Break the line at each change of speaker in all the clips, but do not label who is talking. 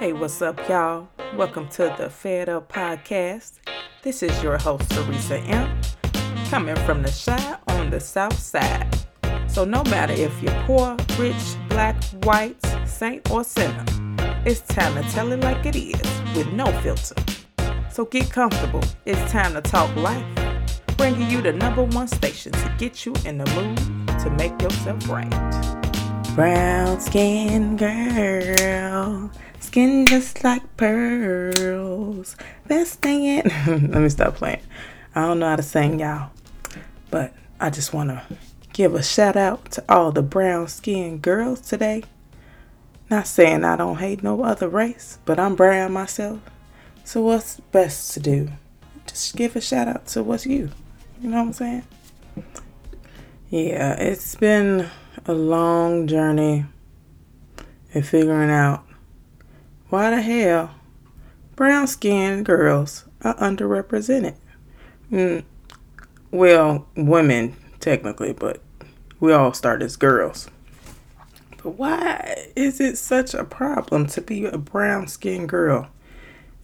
Hey, what's up, y'all? Welcome to the Fed Up Podcast. This is your host, Teresa M. Coming from the Chi on the South Side. So, no matter if you're poor, rich, black, white, saint, or sinner, it's time to tell it like it is with no filter. So, get comfortable. It's time to talk life. Bringing you the number one station to get you in the mood to make yourself right. Brown skin girl, skin just like pearls. Best thing in. Let me stop playing. I don't know how to sing, y'all, but I just want to give a shout out to all the brown skinned girls today. Not saying I don't hate no other race, but I'm brown myself. So what's best to do? Just give a shout out to what's you. You know what I'm saying? Yeah, it's been a long journey in figuring out why the hell brown skinned girls are underrepresented. Mm, well, women technically, but we all start as girls. But why is it such a problem to be a brown skinned girl?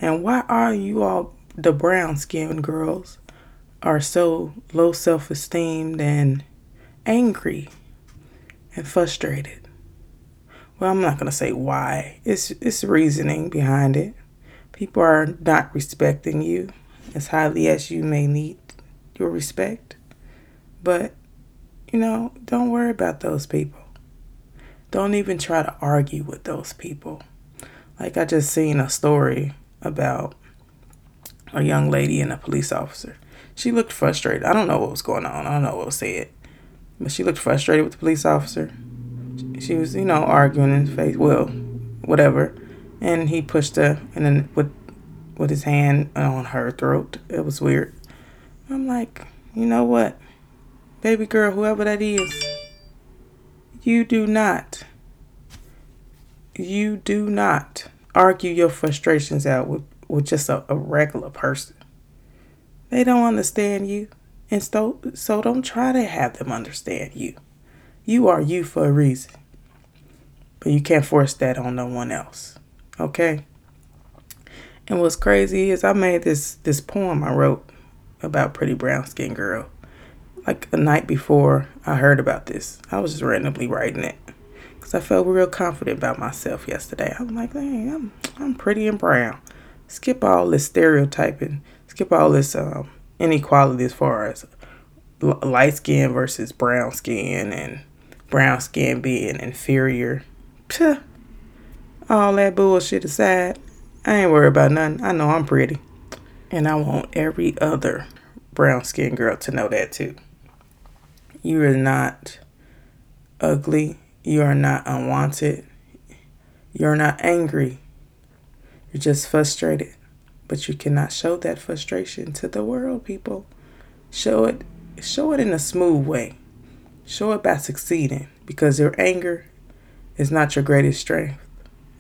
And why are you all, the brown skinned girls, are so low self esteem and angry and frustrated? Well, I'm not going to say why. It's, it's reasoning behind it. People are not respecting you as highly as you may need your respect. But, you know, don't worry about those people. Don't even try to argue with those people. Like I just seen a story about a young lady and a police officer. She looked frustrated. I don't know what was going on. I don't know what was said. But she looked frustrated with the police officer. She was, you know, arguing in his face. Well, whatever. And he pushed her and then with with his hand on her throat. It was weird. I'm like, you know what? Baby girl, whoever that is, you do not, you do not argue your frustrations out with, with just a, a regular person. They don't understand you. And so, so don't try to have them understand you. You are you for a reason. But you can't force that on no one else. Okay? And what's crazy is I made this this poem I wrote about pretty brown skin girl. Like a night before I heard about this. I was just randomly writing it. Cause I felt real confident about myself yesterday. I'm like, dang, I'm I'm pretty and brown. Skip all this stereotyping. Skip all this um, inequality as far as light skin versus brown skin and brown skin being inferior. Psh, all that bullshit aside, I ain't worried about nothing. I know I'm pretty. And I want every other brown skinned girl to know that too. You are not ugly. You are not unwanted. You're not angry. You're just frustrated. But you cannot show that frustration to the world, people. Show it show it in a smooth way. Show it by succeeding because your anger is not your greatest strength.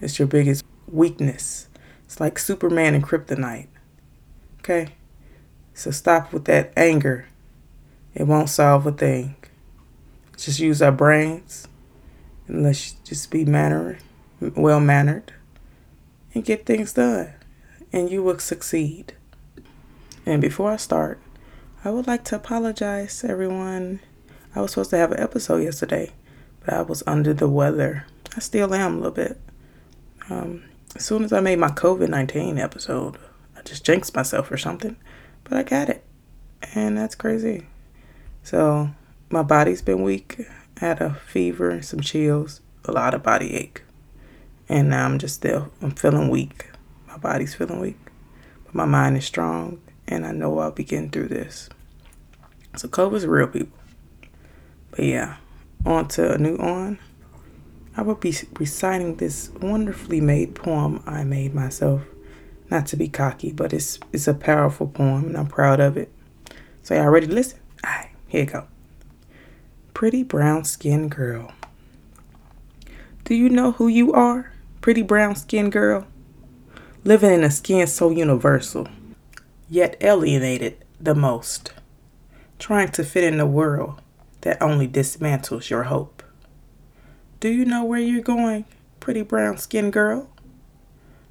It's your biggest weakness. It's like Superman and Kryptonite. Okay? So stop with that anger. It won't solve a thing. Just use our brains and let's just be mannered, well mannered, and get things done. And you will succeed. And before I start, I would like to apologize everyone. I was supposed to have an episode yesterday, I was under the weather. I still am a little bit. Um, as soon as I made my COVID 19 episode, I just jinxed myself or something, but I got it. And that's crazy. So, my body's been weak. I had a fever, some chills, a lot of body ache. And now I'm just still, I'm feeling weak. My body's feeling weak. But my mind is strong, and I know I'll be getting through this. So, COVID's real, people. But yeah, on to a new on. I will be reciting this wonderfully made poem I made myself. Not to be cocky, but it's it's a powerful poem and I'm proud of it. So y'all ready to listen? Alright, here you go. Pretty brown skinned girl. Do you know who you are, pretty brown skinned girl? Living in a skin so universal, yet alienated the most. Trying to fit in the world that only dismantles your hope. Do you know where you're going, pretty brown skinned girl?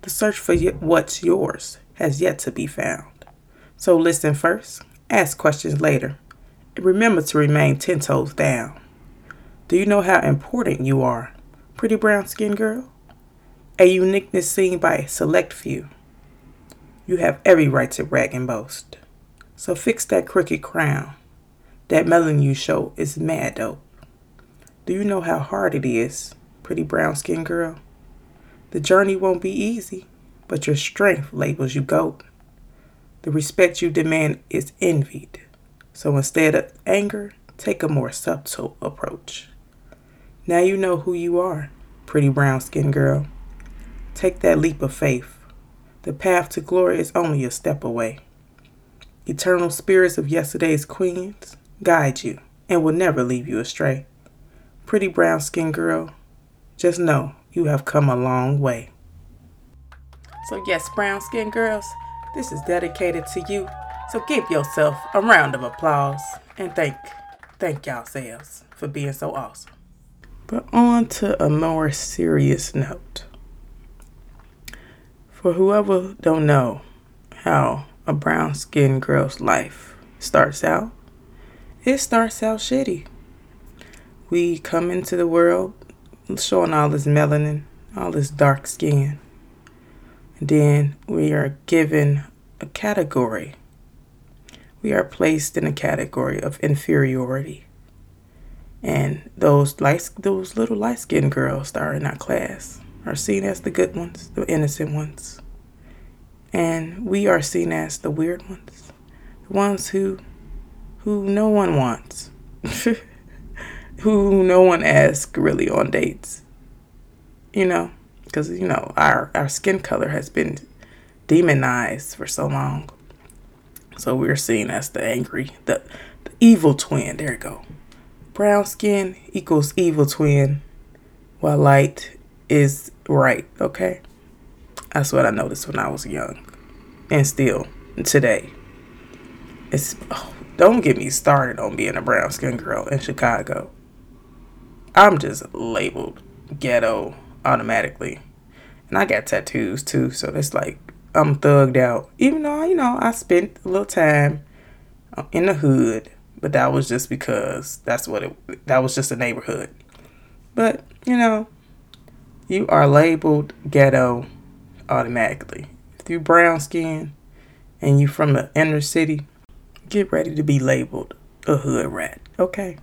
The search for what's yours has yet to be found. So listen first, ask questions later, and remember to remain 10 toes down. Do you know how important you are, pretty brown skinned girl? A uniqueness seen by a select few. You have every right to brag and boast. So fix that crooked crown. That melanin you show is mad dope. Do you know how hard it is, pretty brown skinned girl? The journey won't be easy, but your strength labels you goat. The respect you demand is envied. So instead of anger, take a more subtle approach. Now you know who you are, pretty brown skinned girl. Take that leap of faith. The path to glory is only a step away. Eternal spirits of yesterday's queens guide you and will never leave you astray. Pretty brown skinned girl, just know you have come a long way. So, yes, brown skinned girls, this is dedicated to you. So, give yourself a round of applause and thank, thank yourselves for being so awesome. But on to a more serious note. For whoever don't know how a brown skinned girl's life starts out, it starts out shitty. We come into the world showing all this melanin, all this dark skin. And then we are given a category. We are placed in a category of inferiority. And those light, those little light skinned girls that are in our class are seen as the good ones, the innocent ones. And we are seen as the weird ones, the ones who who no one wants. who no one asks really on dates. You know, because you know our our skin color has been demonized for so long. So we're seen as the angry, the, the evil twin. There you go. Brown skin equals evil twin, while light is right. Okay, that's what I noticed when I was young, and still today. It's oh, don't get me started on being a brown skin girl in Chicago. I'm just labeled ghetto automatically. And I got tattoos too, so it's like I'm thugged out. Even though, you know, I spent a little time in the hood, but that was just because that's what it that was just a neighborhood. But, you know, you are labeled ghetto automatically. If you brown skin and you from the inner city, get ready to be labeled a hood rat, okay?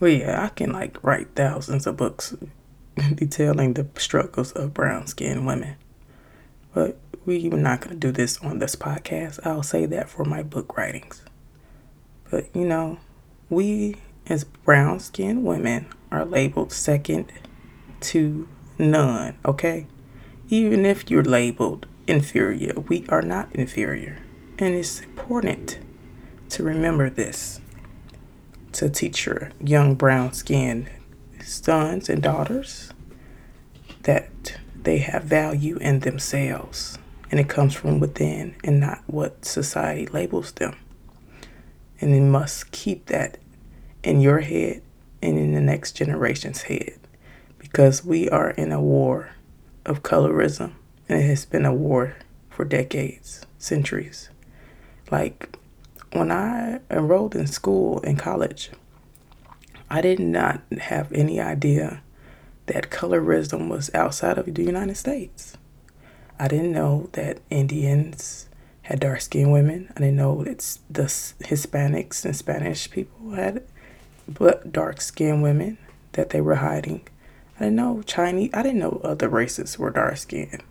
Well, yeah, I can like write thousands of books detailing the struggles of brown skinned women. But we're not going to do this on this podcast. I'll say that for my book writings. But, you know, we as brown skinned women are labeled second to none, okay? Even if you're labeled inferior, we are not inferior. And it's important to remember this to teach your young brown skinned sons and daughters that they have value in themselves and it comes from within and not what society labels them. And you must keep that in your head and in the next generation's head because we are in a war of colorism and it has been a war for decades, centuries. Like when I enrolled in school in college, I did not have any idea that colorism was outside of the United States. I didn't know that Indians had dark skinned women. I didn't know that the Hispanics and Spanish people had but dark skinned women that they were hiding. I didn't know Chinese, I didn't know other races were dark skinned.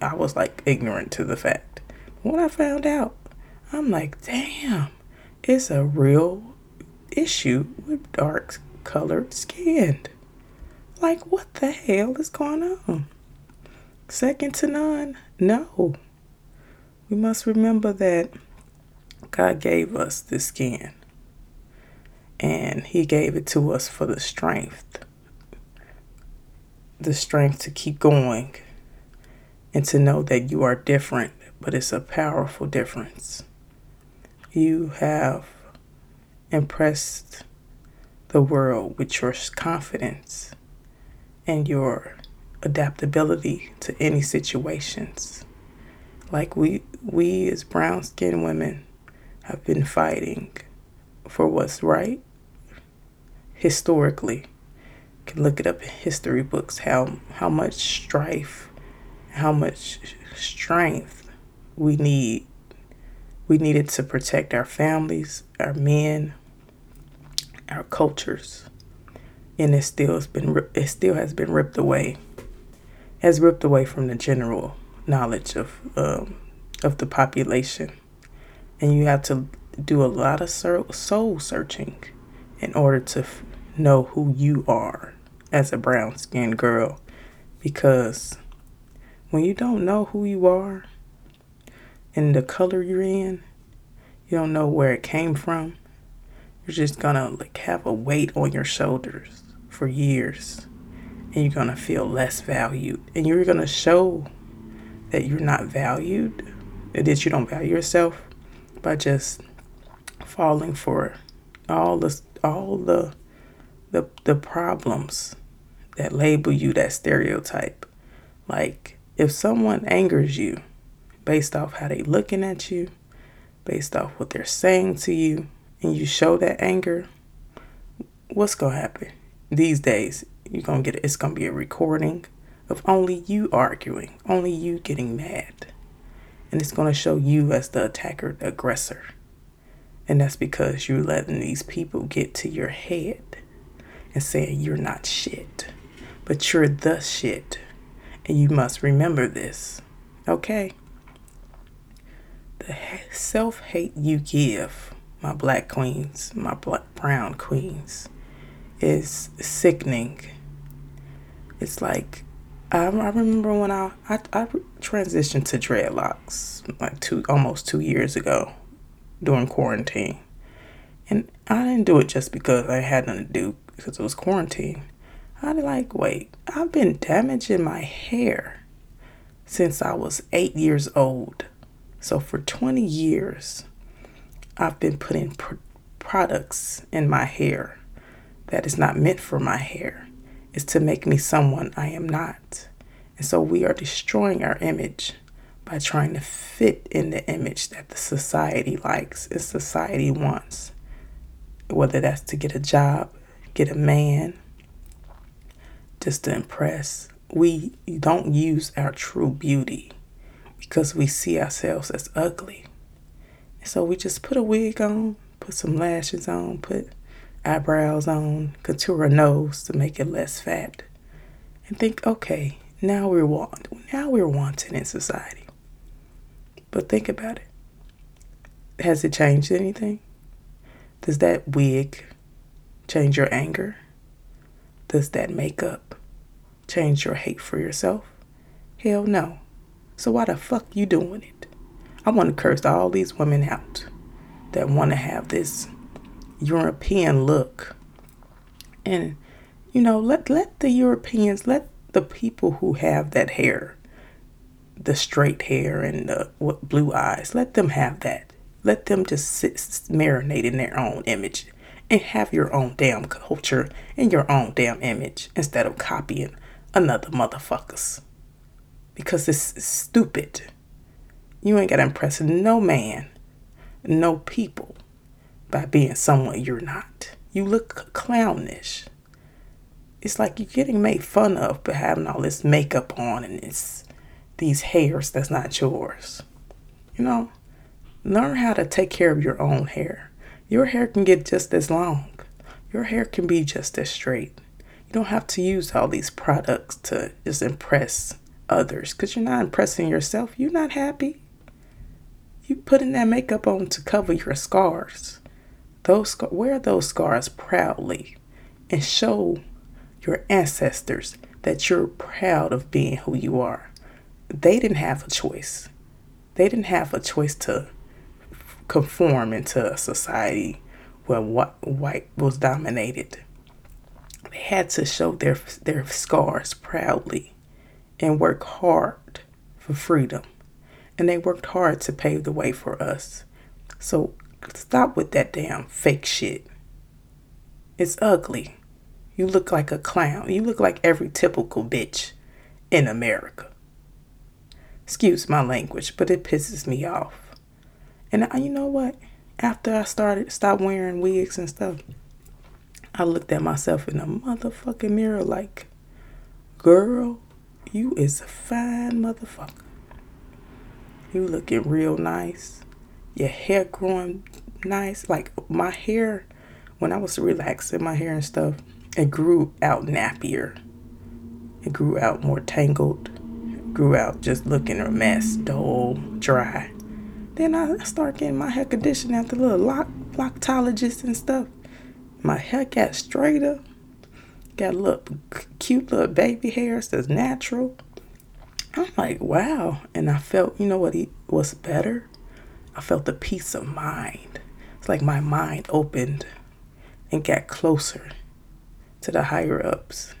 I was like ignorant to the fact. When I found out, I'm like, damn, it's a real issue with dark colored skin. Like, what the hell is going on? Second to none? No. We must remember that God gave us this skin. And He gave it to us for the strength. The strength to keep going and to know that you are different, but it's a powerful difference you have impressed the world with your confidence and your adaptability to any situations. Like we we as brown skinned women have been fighting for what's right historically. You can look it up in history books how how much strife, how much strength we need we needed to protect our families, our men, our cultures. And it still has been it still has been ripped away. Has ripped away from the general knowledge of um, of the population. And you have to do a lot of soul searching in order to f- know who you are as a brown skinned girl. Because when you don't know who you are and the color you're in, you don't know where it came from, you're just gonna like have a weight on your shoulders for years and you're gonna feel less valued and you're gonna show that you're not valued that you don't value yourself by just falling for all the all the the the problems that label you that stereotype. Like if someone angers you based off how they looking at you, based off what they're saying to you, and you show that anger, what's gonna happen? These days, you're gonna get it's gonna be a recording of only you arguing, only you getting mad. And it's gonna show you as the attacker, the aggressor. And that's because you're letting these people get to your head and saying you're not shit, but you're the shit. And you must remember this, okay? The self hate you give, my black queens, my black brown queens, is sickening. It's like, I, I remember when I, I, I transitioned to dreadlocks like two, almost two years ago during quarantine. And I didn't do it just because I had nothing to do because it was quarantine. I was like, wait, I've been damaging my hair since I was eight years old. So for 20 years, I've been putting pr- products in my hair that is not meant for my hair. It's to make me someone I am not. And so we are destroying our image by trying to fit in the image that the society likes and society wants. Whether that's to get a job, get a man, just to impress. We don't use our true beauty because we see ourselves as ugly. So we just put a wig on, put some lashes on, put eyebrows on, contour a nose to make it less fat, and think, okay, now we're want now we're wanted in society. But think about it. Has it changed anything? Does that wig change your anger? Does that makeup change your hate for yourself? Hell no. So why the fuck you doing it? I want to curse all these women out that want to have this European look. And you know, let let the Europeans, let the people who have that hair, the straight hair and the what, blue eyes, let them have that. Let them just sit, marinate in their own image and have your own damn culture and your own damn image instead of copying another motherfuckers. Because it's stupid. You ain't got to impress no man, no people by being someone you're not. You look clownish. It's like you're getting made fun of for having all this makeup on and it's these hairs that's not yours. You know, learn how to take care of your own hair. Your hair can get just as long. Your hair can be just as straight. You don't have to use all these products to just impress others because you're not impressing yourself. You're not happy. You putting that makeup on to cover your scars. Those wear those scars proudly and show your ancestors that you're proud of being who you are. They didn't have a choice. They didn't have a choice to conform into a society where white was dominated. They had to show their their scars proudly and work hard for freedom. And they worked hard to pave the way for us. So stop with that damn fake shit. It's ugly. You look like a clown. You look like every typical bitch in America. Excuse my language, but it pisses me off. And I, you know what? After I started stop wearing wigs and stuff, I looked at myself in the motherfucking mirror like, girl, you is a fine motherfucker. You looking real nice. Your hair growing nice. Like my hair, when I was relaxing my hair and stuff, it grew out nappier. It grew out more tangled. It grew out just looking a mess, dull, dry. Then I start getting my hair conditioned after little lock, loctologist and stuff. My hair got straighter. Got a little cute little baby hairs that's natural. I'm like, wow. And I felt, you know what he was better? I felt the peace of mind. It's like my mind opened and got closer to the higher ups.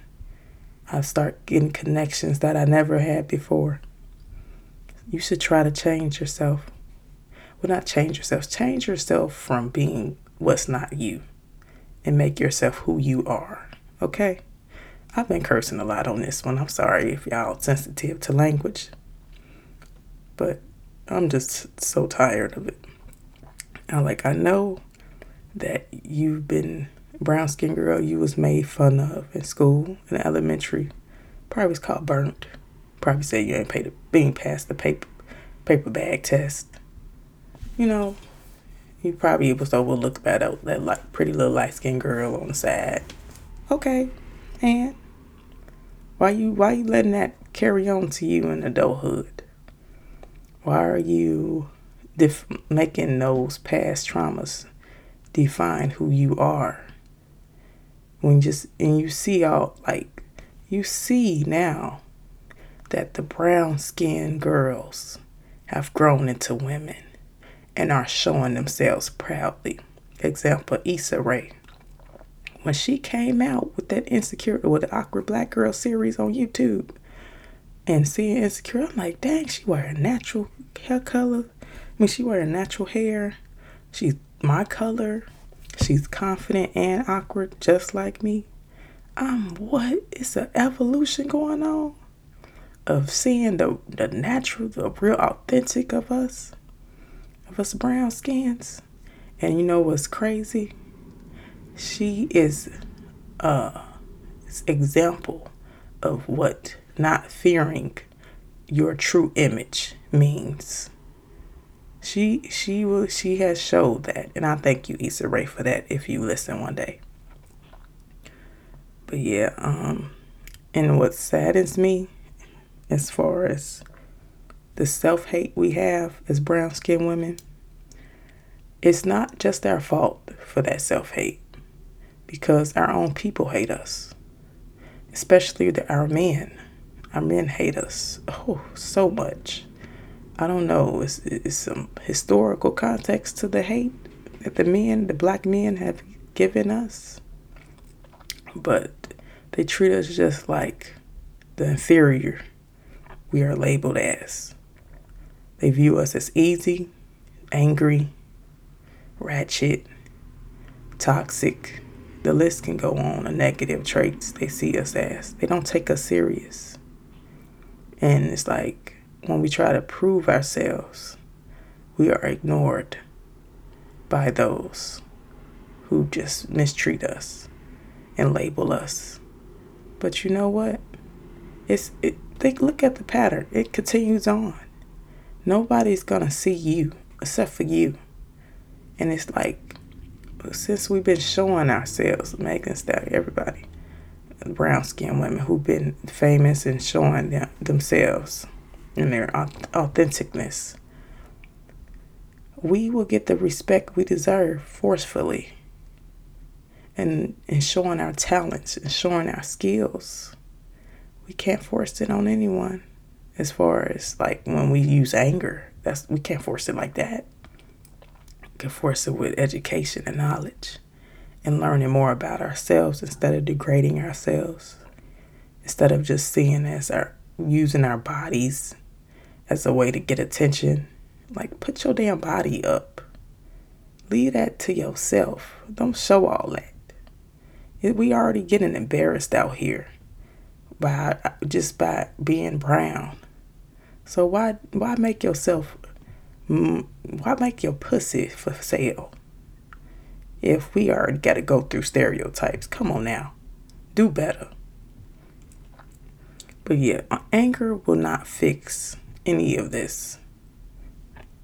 I start getting connections that I never had before. You should try to change yourself. Well, not change yourself, change yourself from being what's not you and make yourself who you are. Okay? I've been cursing a lot on this one. I'm sorry if y'all sensitive to language. But I'm just so tired of it. I like I know that you've been brown skin girl you was made fun of in school in elementary. Probably was called burnt. Probably said you ain't paid being past the paper paper bag test. You know, you probably was overlooked by that, that like pretty little light skinned girl on the side. Okay, and why you why you letting that carry on to you in adulthood? Why are you def- making those past traumas define who you are? When just and you see all like you see now that the brown skinned girls have grown into women and are showing themselves proudly. Example, Issa Rae. When she came out with that Insecure, with the Awkward Black Girl series on YouTube, and seeing Insecure, I'm like, dang, she wearing natural hair color. I mean, she wearing natural hair. She's my color. She's confident and awkward, just like me. Um, what is an evolution going on of seeing the the natural, the real authentic of us? of us brown skins. And you know what's crazy? She is a example of what not fearing your true image means. She she will she has showed that, and I thank you, Issa Rae, for that. If you listen one day, but yeah, um, and what saddens me, as far as the self hate we have as brown skinned women, it's not just our fault for that self hate because our own people hate us, especially the, our men. Our men hate us oh so much. I don't know. It's, it's some historical context to the hate that the men, the black men, have given us, but they treat us just like the inferior we are labeled as. They view us as easy, angry, ratchet, toxic. The list can go on of negative traits they see us as. They don't take us serious. And it's like when we try to prove ourselves, we are ignored by those who just mistreat us and label us. But you know what? It's it think look at the pattern. It continues on. Nobody's gonna see you except for you. And it's like, since we've been showing ourselves, Megan Stallion, everybody, brown skinned women who've been famous and showing them, themselves and their authenticness, we will get the respect we deserve forcefully and, and showing our talents and showing our skills. We can't force it on anyone as far as like when we use anger. That's we can't force it like that. Can force it with education and knowledge and learning more about ourselves instead of degrading ourselves. Instead of just seeing as our using our bodies as a way to get attention. Like put your damn body up. Leave that to yourself. Don't show all that. We already getting embarrassed out here by just by being brown. So why why make yourself why make your pussy for sale? If we already got to go through stereotypes, come on now, do better. But yeah, uh, anger will not fix any of this.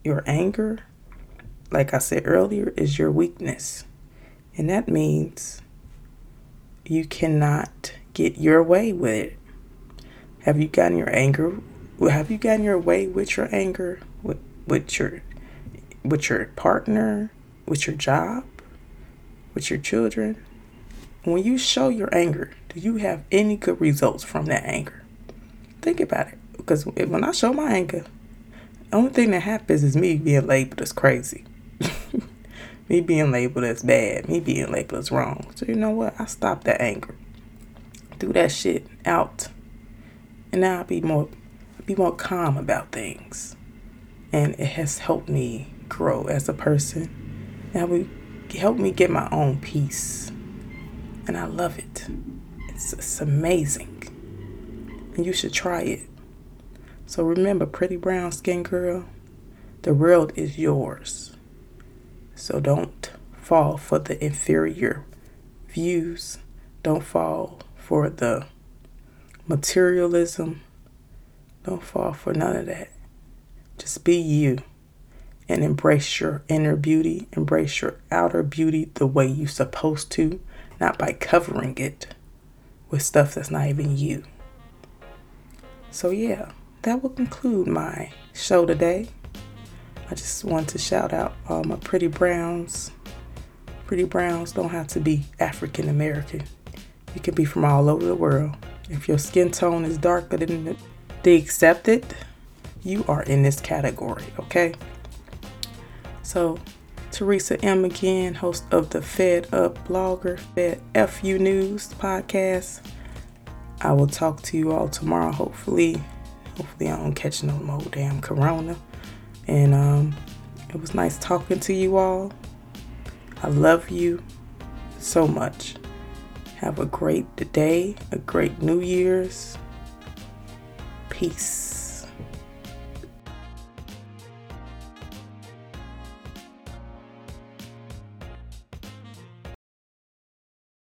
Your anger, like I said earlier, is your weakness. And that means you cannot get your way with it. Have you gotten your anger? Have you gotten your way with your anger, with, your, with your partner, with your job, with your children? When you show your anger, do you have any good results from that anger? Think about it. Because when I show my anger, the only thing that happens is me being labeled as crazy. me being labeled as bad. Me being labeled as wrong. So you know what? I stop that anger threw that shit out. And now I'll be more be more calm about things. And it has helped me grow as a person. And we helped me get my own peace. And I love it. It's, it's amazing. And you should try it. So remember, pretty brown skin girl, the world is yours. So don't fall for the inferior views. Don't fall for the materialism. Don't fall for none of that. Just be you and embrace your inner beauty, embrace your outer beauty the way you're supposed to, not by covering it with stuff that's not even you. So, yeah, that will conclude my show today. I just want to shout out all my pretty browns. Pretty browns don't have to be African American. You can be from all over the world. If your skin tone is darker than the accepted, you are in this category, okay? So, Teresa M. again, host of the Fed Up Blogger, Fed FU News podcast. I will talk to you all tomorrow, hopefully. Hopefully, I don't catch no more damn corona. And um, it was nice talking to you all. I love you so much. Have a great day, a great New Year's. Peace.